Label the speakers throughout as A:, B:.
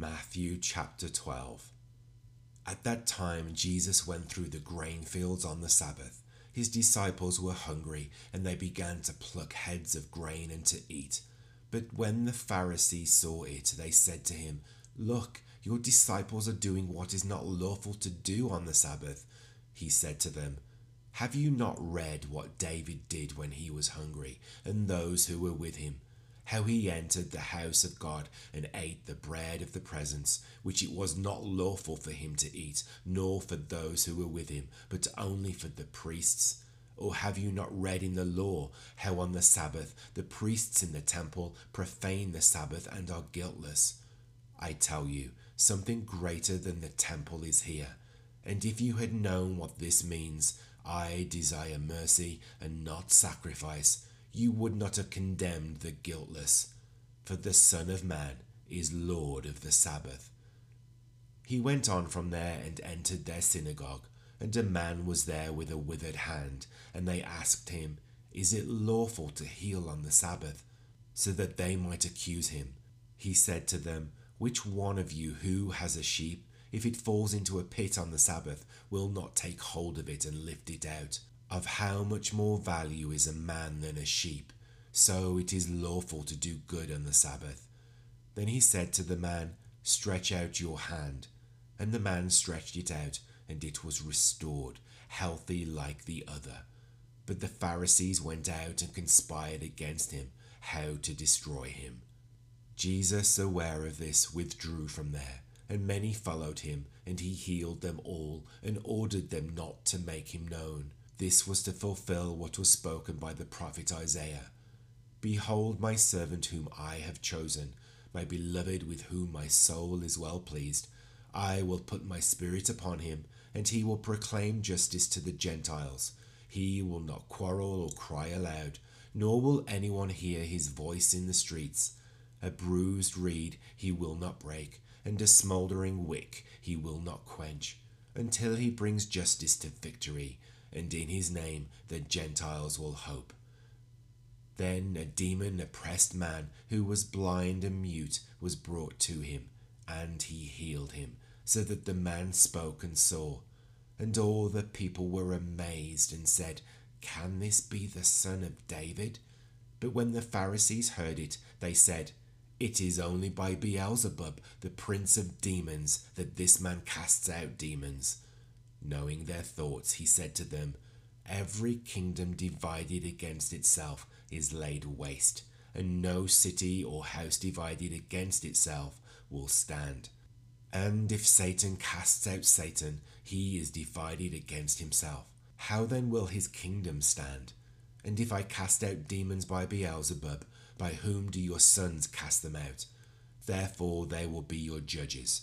A: Matthew chapter 12. At that time, Jesus went through the grain fields on the Sabbath. His disciples were hungry, and they began to pluck heads of grain and to eat. But when the Pharisees saw it, they said to him, Look, your disciples are doing what is not lawful to do on the Sabbath. He said to them, Have you not read what David did when he was hungry, and those who were with him? How he entered the house of God and ate the bread of the presence, which it was not lawful for him to eat, nor for those who were with him, but only for the priests. Or have you not read in the law how on the Sabbath the priests in the temple profane the Sabbath and are guiltless? I tell you, something greater than the temple is here. And if you had known what this means, I desire mercy and not sacrifice, you would not have condemned the guiltless. For the Son of Man is Lord of the Sabbath. He went on from there and entered their synagogue, and a man was there with a withered hand, and they asked him, Is it lawful to heal on the Sabbath? So that they might accuse him. He said to them, Which one of you who has a sheep, if it falls into a pit on the Sabbath, will not take hold of it and lift it out? Of how much more value is a man than a sheep? So it is lawful to do good on the Sabbath. Then he said to the man, Stretch out your hand. And the man stretched it out, and it was restored, healthy like the other. But the Pharisees went out and conspired against him, how to destroy him. Jesus, aware of this, withdrew from there, and many followed him, and he healed them all, and ordered them not to make him known. This was to fulfill what was spoken by the prophet Isaiah Behold, my servant whom I have chosen, my beloved with whom my soul is well pleased. I will put my spirit upon him, and he will proclaim justice to the Gentiles. He will not quarrel or cry aloud, nor will anyone hear his voice in the streets. A bruised reed he will not break, and a smouldering wick he will not quench, until he brings justice to victory and in his name the Gentiles will hope. Then a demon oppressed man who was blind and mute was brought to him, and he healed him, so that the man spoke and saw. And all the people were amazed and said, Can this be the son of David? But when the Pharisees heard it, they said, It is only by Beelzebub, the prince of demons, that this man casts out demons. Knowing their thoughts, he said to them, Every kingdom divided against itself is laid waste, and no city or house divided against itself will stand. And if Satan casts out Satan, he is divided against himself. How then will his kingdom stand? And if I cast out demons by Beelzebub, by whom do your sons cast them out? Therefore they will be your judges.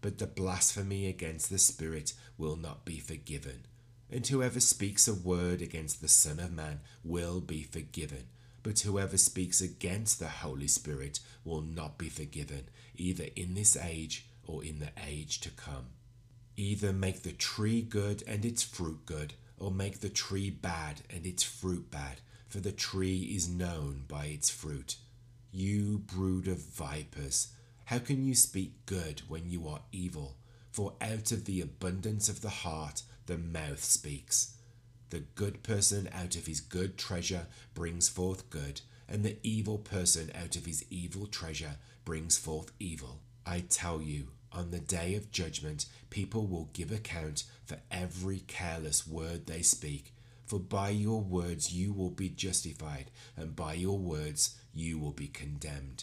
A: but the blasphemy against the Spirit will not be forgiven. And whoever speaks a word against the Son of Man will be forgiven. But whoever speaks against the Holy Spirit will not be forgiven, either in this age or in the age to come. Either make the tree good and its fruit good, or make the tree bad and its fruit bad, for the tree is known by its fruit. You brood of vipers, how can you speak good when you are evil? For out of the abundance of the heart the mouth speaks. The good person out of his good treasure brings forth good, and the evil person out of his evil treasure brings forth evil. I tell you, on the day of judgment, people will give account for every careless word they speak. For by your words you will be justified, and by your words you will be condemned.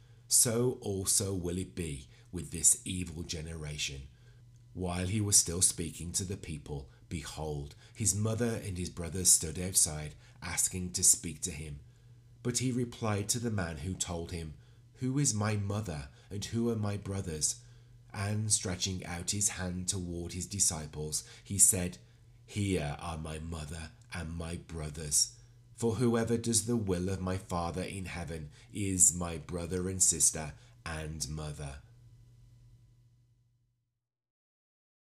A: So also will it be with this evil generation. While he was still speaking to the people, behold, his mother and his brothers stood outside, asking to speak to him. But he replied to the man who told him, Who is my mother, and who are my brothers? And stretching out his hand toward his disciples, he said, Here are my mother and my brothers. For whoever does the will of my Father in heaven is my brother and sister and mother.